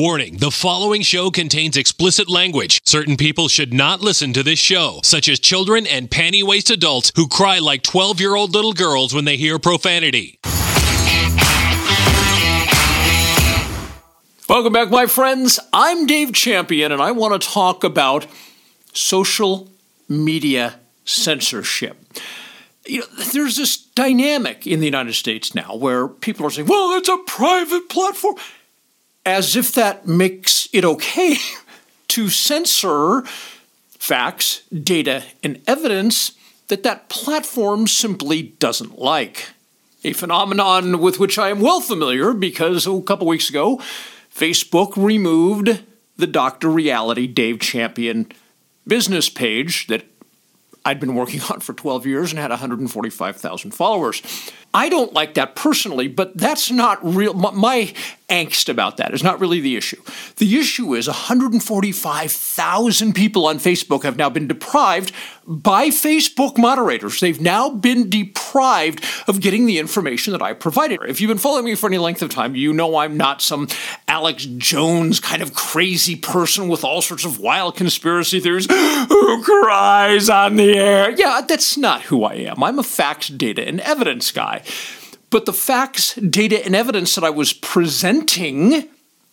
Warning the following show contains explicit language. Certain people should not listen to this show, such as children and panty waist adults who cry like 12 year old little girls when they hear profanity. Welcome back, my friends. I'm Dave Champion, and I want to talk about social media censorship. You know, there's this dynamic in the United States now where people are saying, well, it's a private platform as if that makes it okay to censor facts, data, and evidence that that platform simply doesn't like. A phenomenon with which I am well familiar because oh, a couple weeks ago, Facebook removed the Dr. Reality Dave Champion business page that I'd been working on for 12 years and had 145,000 followers. I don't like that personally, but that's not real. My angst about that is not really the issue. The issue is 145,000 people on Facebook have now been deprived by Facebook moderators. They've now been deprived of getting the information that I provided. If you've been following me for any length of time, you know I'm not some Alex Jones kind of crazy person with all sorts of wild conspiracy theories who cries on the air. Yeah, that's not who I am. I'm a facts, data, and evidence guy. But the facts, data, and evidence that I was presenting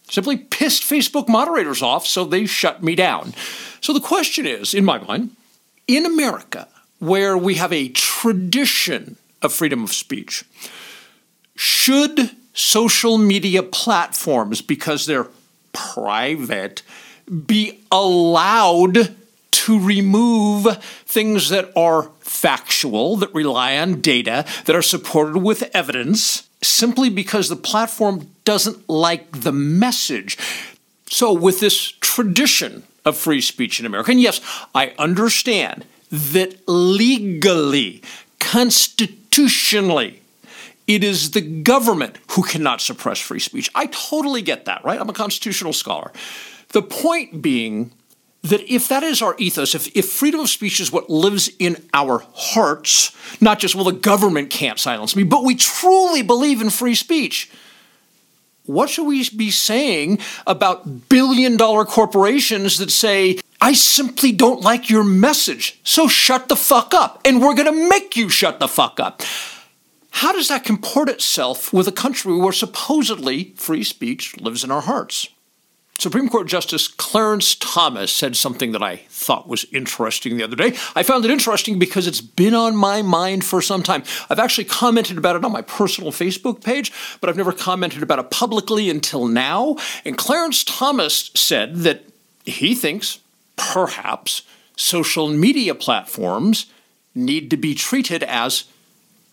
simply pissed Facebook moderators off, so they shut me down. So the question is, in my mind, in America, where we have a tradition of freedom of speech, should social media platforms, because they're private, be allowed to remove things that are factual, that rely on data, that are supported with evidence, simply because the platform doesn't like the message. So, with this tradition of free speech in America, and yes, I understand that legally, constitutionally, it is the government who cannot suppress free speech. I totally get that, right? I'm a constitutional scholar. The point being that if that is our ethos, if, if freedom of speech is what lives in our hearts, not just, well, the government can't silence me, but we truly believe in free speech, what should we be saying about billion dollar corporations that say, I simply don't like your message, so shut the fuck up, and we're to make you shut the fuck up? How does that comport itself with a country where supposedly free speech lives in our hearts? Supreme Court Justice Clarence Thomas said something that I thought was interesting the other day. I found it interesting because it's been on my mind for some time. I've actually commented about it on my personal Facebook page, but I've never commented about it publicly until now. And Clarence Thomas said that he thinks perhaps social media platforms need to be treated as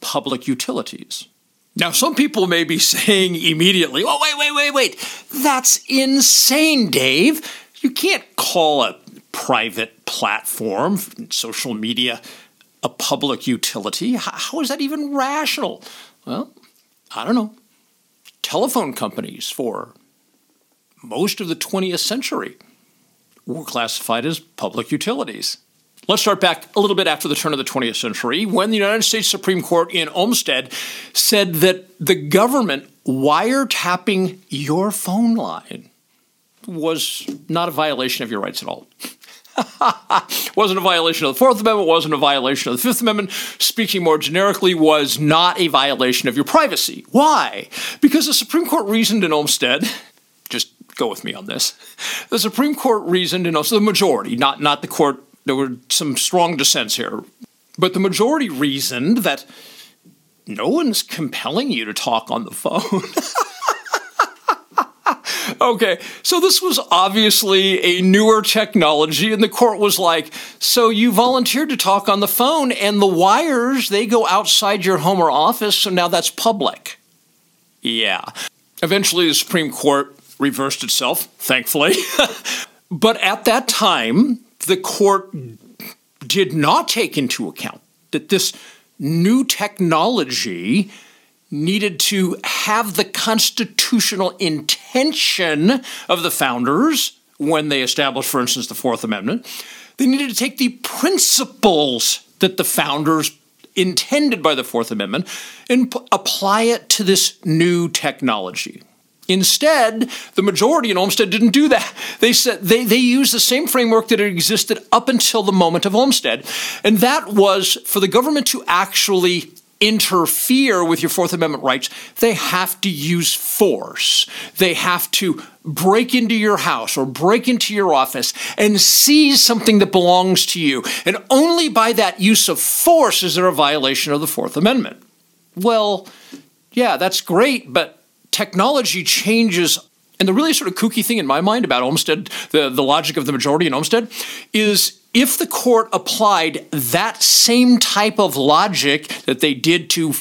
public utilities. Now, some people may be saying immediately, oh, wait, wait, wait, wait. That's insane, Dave. You can't call a private platform, social media, a public utility. How is that even rational? Well, I don't know. Telephone companies for most of the 20th century were classified as public utilities. Let's start back a little bit after the turn of the 20th century when the United States Supreme Court in Olmstead said that the government wiretapping your phone line was not a violation of your rights at all. wasn't a violation of the Fourth Amendment, wasn't a violation of the Fifth Amendment. Speaking more generically, was not a violation of your privacy. Why? Because the Supreme Court reasoned in Olmstead, just go with me on this. The Supreme Court reasoned in also the majority, not, not the court there were some strong dissents here. But the majority reasoned that no one's compelling you to talk on the phone. okay, so this was obviously a newer technology, and the court was like, So you volunteered to talk on the phone, and the wires, they go outside your home or office, so now that's public. Yeah. Eventually, the Supreme Court reversed itself, thankfully. but at that time, the court did not take into account that this new technology needed to have the constitutional intention of the founders when they established, for instance, the Fourth Amendment. They needed to take the principles that the founders intended by the Fourth Amendment and p- apply it to this new technology. Instead, the majority in Olmstead didn't do that. They said they, they used the same framework that had existed up until the moment of Olmstead, and that was for the government to actually interfere with your Fourth Amendment rights, they have to use force. They have to break into your house or break into your office and seize something that belongs to you. And only by that use of force is there a violation of the Fourth Amendment. Well, yeah, that's great, but technology changes and the really sort of kooky thing in my mind about Olmstead, the, the logic of the majority in Olmstead, is if the court applied that same type of logic that they did to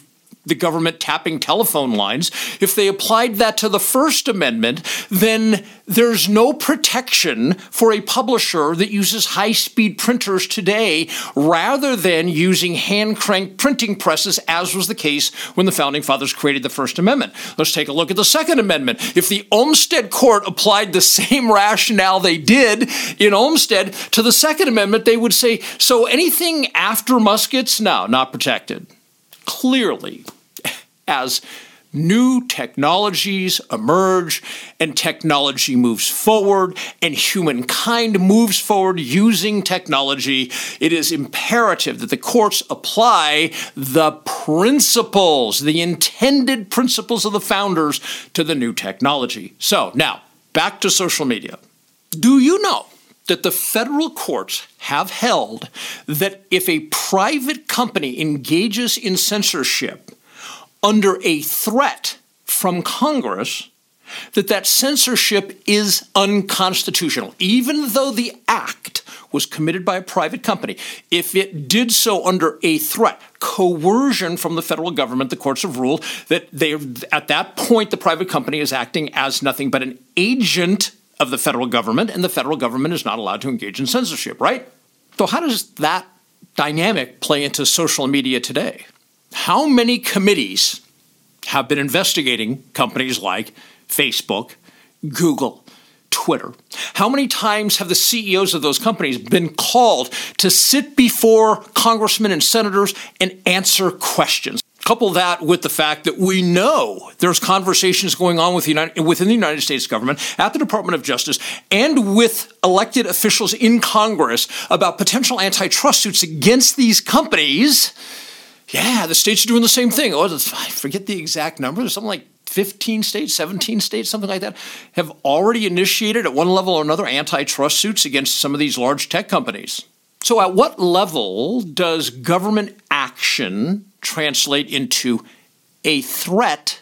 the government tapping telephone lines, if they applied that to the First Amendment, then there's no protection for a publisher that uses high speed printers today rather than using hand crank printing presses, as was the case when the Founding Fathers created the First Amendment. Let's take a look at the Second Amendment. If the Olmstead Court applied the same rationale they did in Olmstead to the Second Amendment, they would say so anything after muskets, no, not protected clearly as new technologies emerge and technology moves forward and humankind moves forward using technology, it is imperative that the courts apply the principles, the intended principles of the founders to the new technology. So now, back to social media. Do you know that the federal courts have held that if a private company engages in censorship under a threat from Congress, that that censorship is unconstitutional, even though the act was committed by a private company. If it did so under a threat, coercion from the federal government, the courts have ruled that they, at that point, the private company is acting as nothing but an agent of the federal government, and the federal government is not allowed to engage in censorship, right? So, how does that dynamic play into social media today? How many committees have been investigating companies like Facebook, Google, Twitter? How many times have the CEOs of those companies been called to sit before congressmen and senators and answer questions? Couple that with the fact that we know there's conversations going on with the United, within the United States government, at the Department of Justice, and with elected officials in Congress about potential antitrust suits against these companies. Yeah, the states are doing the same thing. Oh, I forget the exact number. There's something like 15 states, 17 states, something like that, have already initiated at one level or another antitrust suits against some of these large tech companies. So, at what level does government action translate into a threat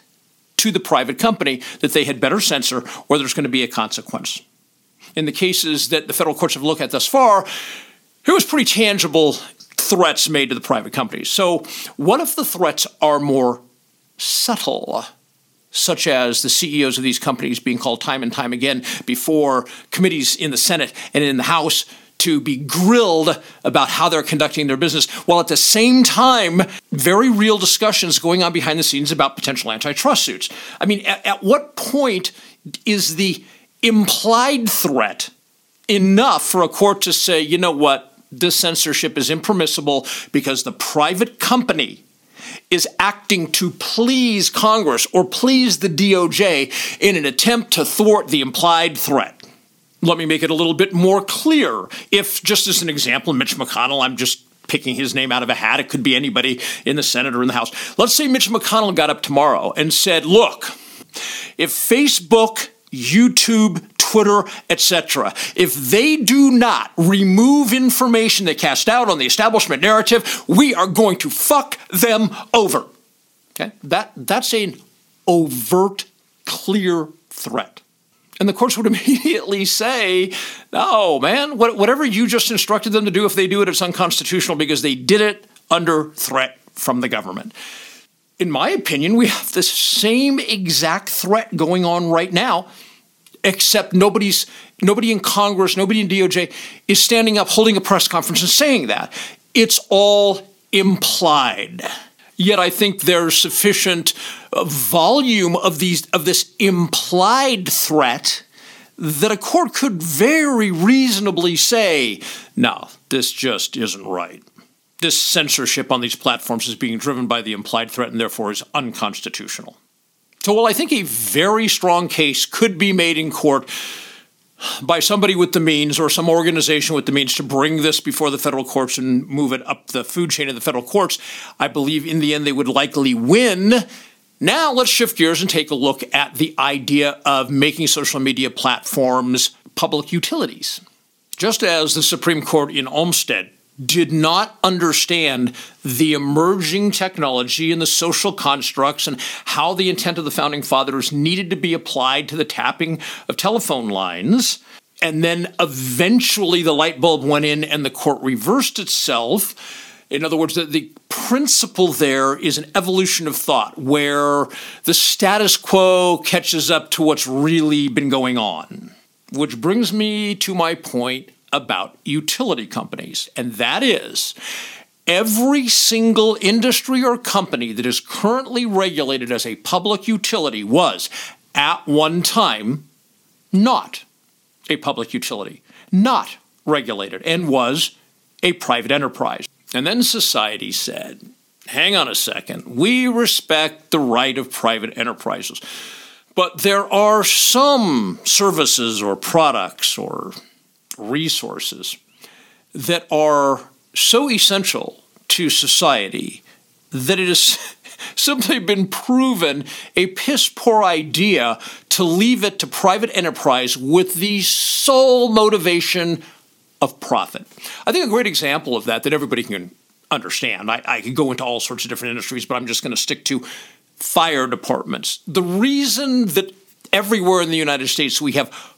to the private company that they had better censor or there's going to be a consequence. In the cases that the federal courts have looked at thus far, it was pretty tangible threats made to the private companies. So, what if the threats are more subtle? Such as the CEOs of these companies being called time and time again before committees in the Senate and in the House to be grilled about how they're conducting their business, while at the same time, very real discussions going on behind the scenes about potential antitrust suits. I mean, at, at what point is the implied threat enough for a court to say, you know what, this censorship is impermissible because the private company is acting to please Congress or please the DOJ in an attempt to thwart the implied threat? Let me make it a little bit more clear. If, just as an example, Mitch McConnell, I'm just picking his name out of a hat, it could be anybody in the Senate or in the House. Let's say Mitch McConnell got up tomorrow and said, look, if Facebook, YouTube, Twitter, etc. If they do not remove information they cast out on the establishment narrative, we are going to fuck them over. Okay? That that's an overt, clear threat. And the courts would immediately say, no, man, whatever you just instructed them to do, if they do it, it's unconstitutional because they did it under threat from the government. In my opinion, we have the same exact threat going on right now, except nobody's nobody in Congress, nobody in DOJ is standing up, holding a press conference and saying that. It's all implied. Yet I think there's sufficient volume of these of this implied threat that a court could very reasonably say, no, this just isn't right. This censorship on these platforms is being driven by the implied threat and therefore is unconstitutional. So, while I think a very strong case could be made in court by somebody with the means or some organization with the means to bring this before the federal courts and move it up the food chain of the federal courts, I believe in the end they would likely win. Now, let's shift gears and take a look at the idea of making social media platforms public utilities. Just as the Supreme Court in Olmstead did not understand the emerging technology and the social constructs and how the intent of the founding fathers needed to be applied to the tapping of telephone lines. And then eventually the light bulb went in and the court reversed itself. In other words, the, the, principle there is an evolution of thought where the status quo catches up to what's really been going on. Which brings me to my point about utility companies, and that is every single industry or company that is currently regulated as a public utility was, at one time, not a public utility, not regulated, and was a private enterprise. And then society said, hang on a second, we respect the right of private enterprises. But there are some services or products or resources that are so essential to society that it has simply been proven a piss poor idea to leave it to private enterprise with the sole motivation of profit. I think a great example of that that everybody can understand. I, I could go into all sorts of different industries, but I'm just going to stick to fire departments. The reason that everywhere in the United States we have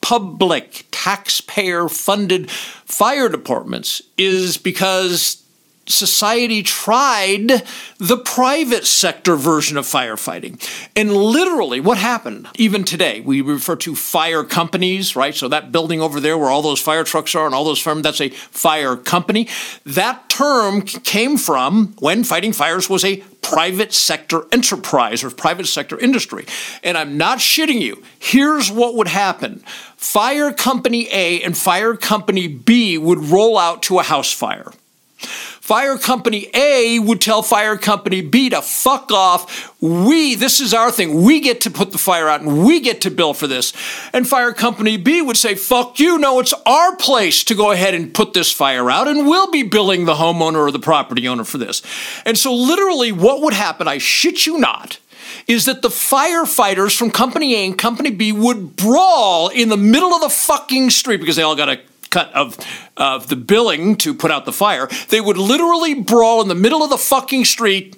public, taxpayer funded fire departments is because society tried the private sector version of firefighting. And literally, what happened, even today, we refer to fire companies, right? So that building over there where all those fire trucks are and all those firms, that's a fire company. That term came from when fighting fires was a private sector enterprise or private sector industry. And I'm not shitting you. Here's what would happen Fire Company A and Fire Company B would roll out to a house fire. Fire Company A would tell Fire Company B to fuck off. We, this is our thing. We get to put the fire out and we get to bill for this. And Fire Company B would say, fuck you. No, it's our place to go ahead and put this fire out and we'll be billing the homeowner or the property owner for this. And so, literally, what would happen, I shit you not, is that the firefighters from Company A and Company B would brawl in the middle of the fucking street because they all got to cut of of the billing to put out the fire, they would literally brawl in the middle of the fucking street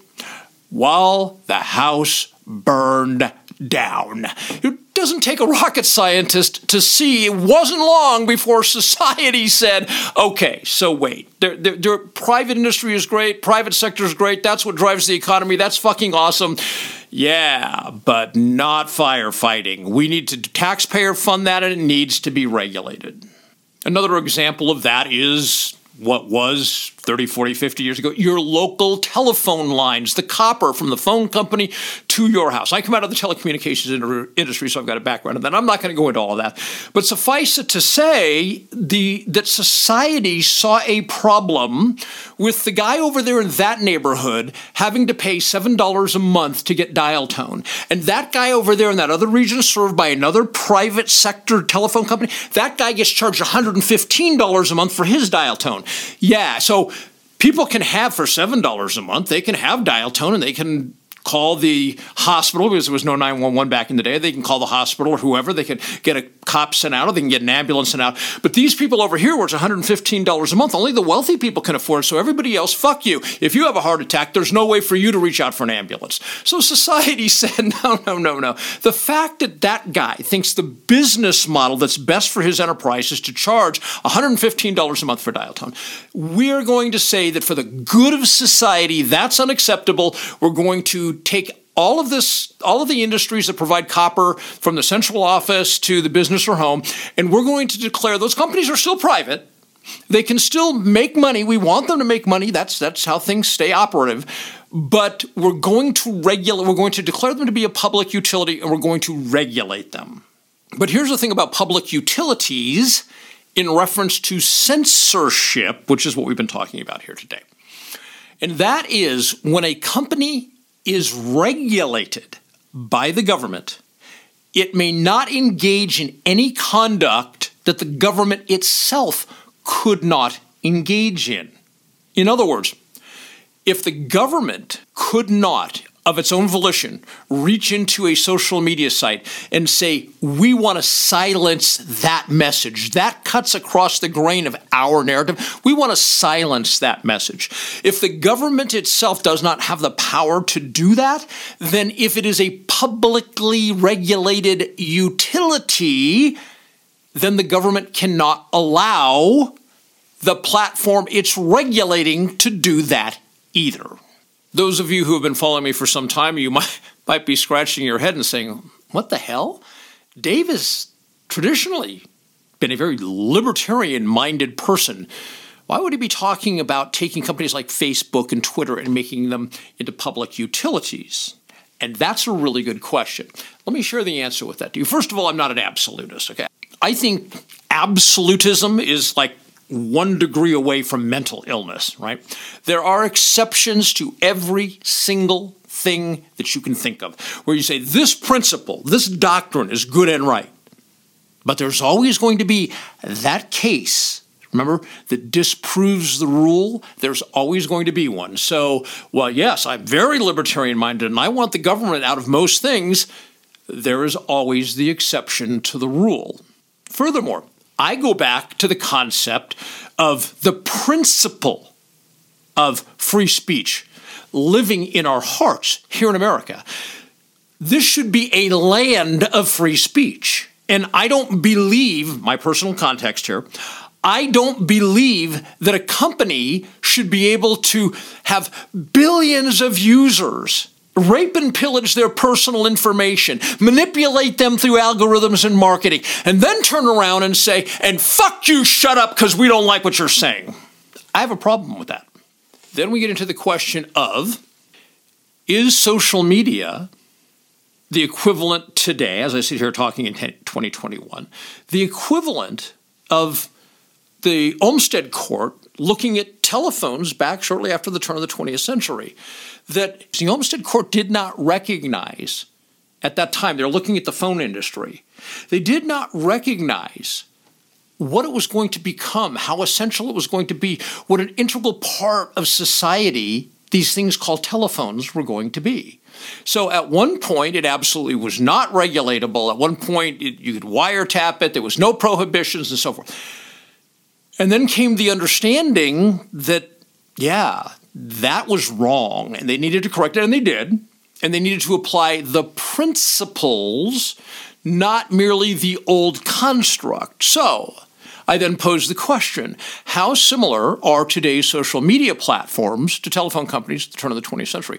while the house burned down. It doesn't take a rocket scientist to see it wasn't long before society said, okay, so wait, their, private industry is great, private sector is great, that's what drives the economy, that's fucking awesome. Yeah, but not firefighting. We need to taxpayer fund that and it needs to be regulated. Another example of that is what was 30, 40, 50 years ago, your local telephone lines, the copper from the phone company to your house. I come out of the telecommunications industry, so I've got a background in that. I'm not going to go into all of that. But suffice it to say the, that society saw a problem with the guy over there in that neighborhood having to pay $7 a month to get dial tone. And that guy over there in that other region served by another private sector telephone company, that guy gets charged $115 a month for his dial tone. Yeah, so people can have for $7 a month, they can have dial tone and they can call the hospital because there was no 911 back in the day. They can call the hospital or whoever. They can get a cop sent out or they can get an ambulance sent out. But these people over here, where it's $115 a month, only the wealthy people can afford. So everybody else, fuck you. If you have a heart attack, there's no way for you to reach out for an ambulance. So society said, no, no, no, no. The fact that that guy thinks the business model that's best for his enterprise is to charge $115 a month for dial tone, we're going to say that for the good of society, that's unacceptable. We're going to take all of this, all of the industries that provide copper from the central office to the business or home, and we're going to declare those companies are still private. They can still make money. We want them to make money. That's that's how things stay operative. But we're going to regulate. We're going to declare them to be a public utility, and we're going to regulate them. But here's the thing about public utilities in reference to censorship, which is what we've been talking about here today. And that is when a company is regulated by the government, it may not engage in any conduct that the government itself could not engage in. In other words, if the government could not, of its own volition, reach into a social media site and say, we want to silence that message. That cuts across the grain of our narrative. We want to silence that message. If the government itself does not have the power to do that, then if it is a publicly regulated utility, then the government cannot allow the platform it's regulating to do that either. Those of you who have been following me for some time, you might, might be scratching your head and saying, What the hell? Dave has traditionally been a very libertarian minded person. Why would he be talking about taking companies like Facebook and Twitter and making them into public utilities? And that's a really good question. Let me share the answer with that to you. First of all, I'm not an absolutist, okay? I think absolutism is like one degree away from mental illness, right? There are exceptions to every single thing that you can think of where you say, this principle, this doctrine is good and right. But there's always going to be that case, remember, that disproves the rule. There's always going to be one. So, well, yes, I'm very libertarian minded and I want the government out of most things. There is always the exception to the rule. Furthermore, I go back to the concept of the principle of free speech living in our hearts here in America. This should be a land of free speech. And I don't believe, my personal context here, I don't believe that a company should be able to have billions of users rape and pillage their personal information, manipulate them through algorithms and marketing, and then turn around and say, and fuck you, shut up because we don't like what you're saying. I have a problem with that. Then we get into the question of is social media the equivalent today, as I sit here talking in 2021, the equivalent of the Olmstead Court looking at telephones back shortly after the turn of the 20th century that the Olmstead Court did not recognize at that time. They're looking at the phone industry. They did not recognize what it was going to become, how essential it was going to be, what an integral part of society these things called telephones were going to be. So at one point, it absolutely was not regulatable. At one point, it, you could wiretap it, there was no prohibitions and so forth. And then came the understanding that, yeah, that was wrong and they needed to correct it, and they did. And they needed to apply the principles, not merely the old construct. So, I then posed the question how similar are today's social media platforms to telephone companies at the turn of the 20th century?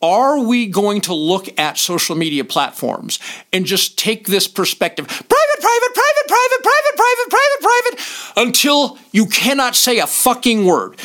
Are we going to look at social media platforms and just take this perspective, private, private, private, private, private, private, private, private, until you cannot say a fucking word?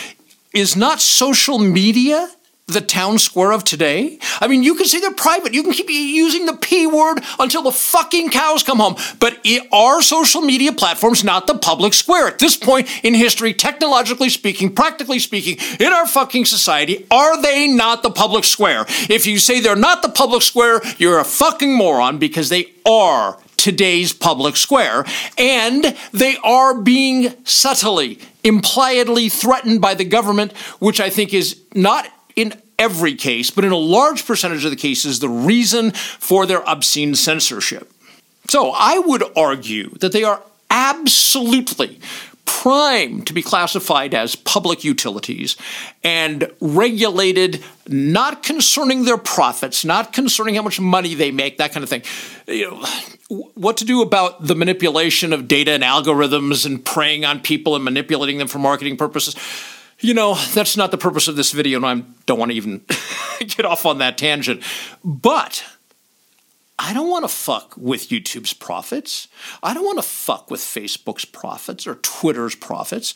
Is not social media the town square of today? I mean, you can say they're private. You can keep using the P word until the fucking cows come home. But are social media platforms not the public square? At this point in history, technologically speaking, practically speaking, in our fucking society, are they not the public square? If you say they're not the public square, you're a fucking moron because they are today's public square, and they are being subtly, impliedly threatened by the government, which I think is not in every case, but in a large percentage of the cases, the reason for their obscene censorship. So I would argue that they are absolutely prime to be classified as public utilities and regulated not concerning their profits, not concerning how much money they make, that kind of thing. You know, what to do about the manipulation of data and algorithms and preying on people and manipulating them for marketing purposes. You know, that's not the purpose of this video, and I don't want to even get off on that tangent. But I don't want to fuck with YouTube's profits. I don't want to fuck with Facebook's profits or Twitter's profits.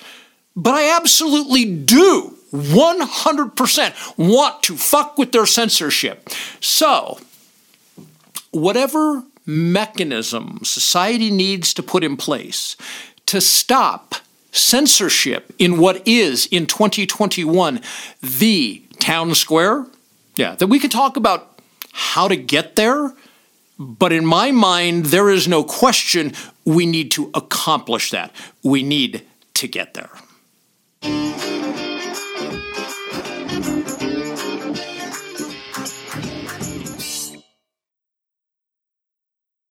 But I absolutely do 100% want to fuck with their censorship. So, whatever mechanism society needs to put in place to stop censorship in what is in 2021 the town square, yeah, that we can talk about how to get there. But in my mind, there is no question we need to accomplish that. We need to get there.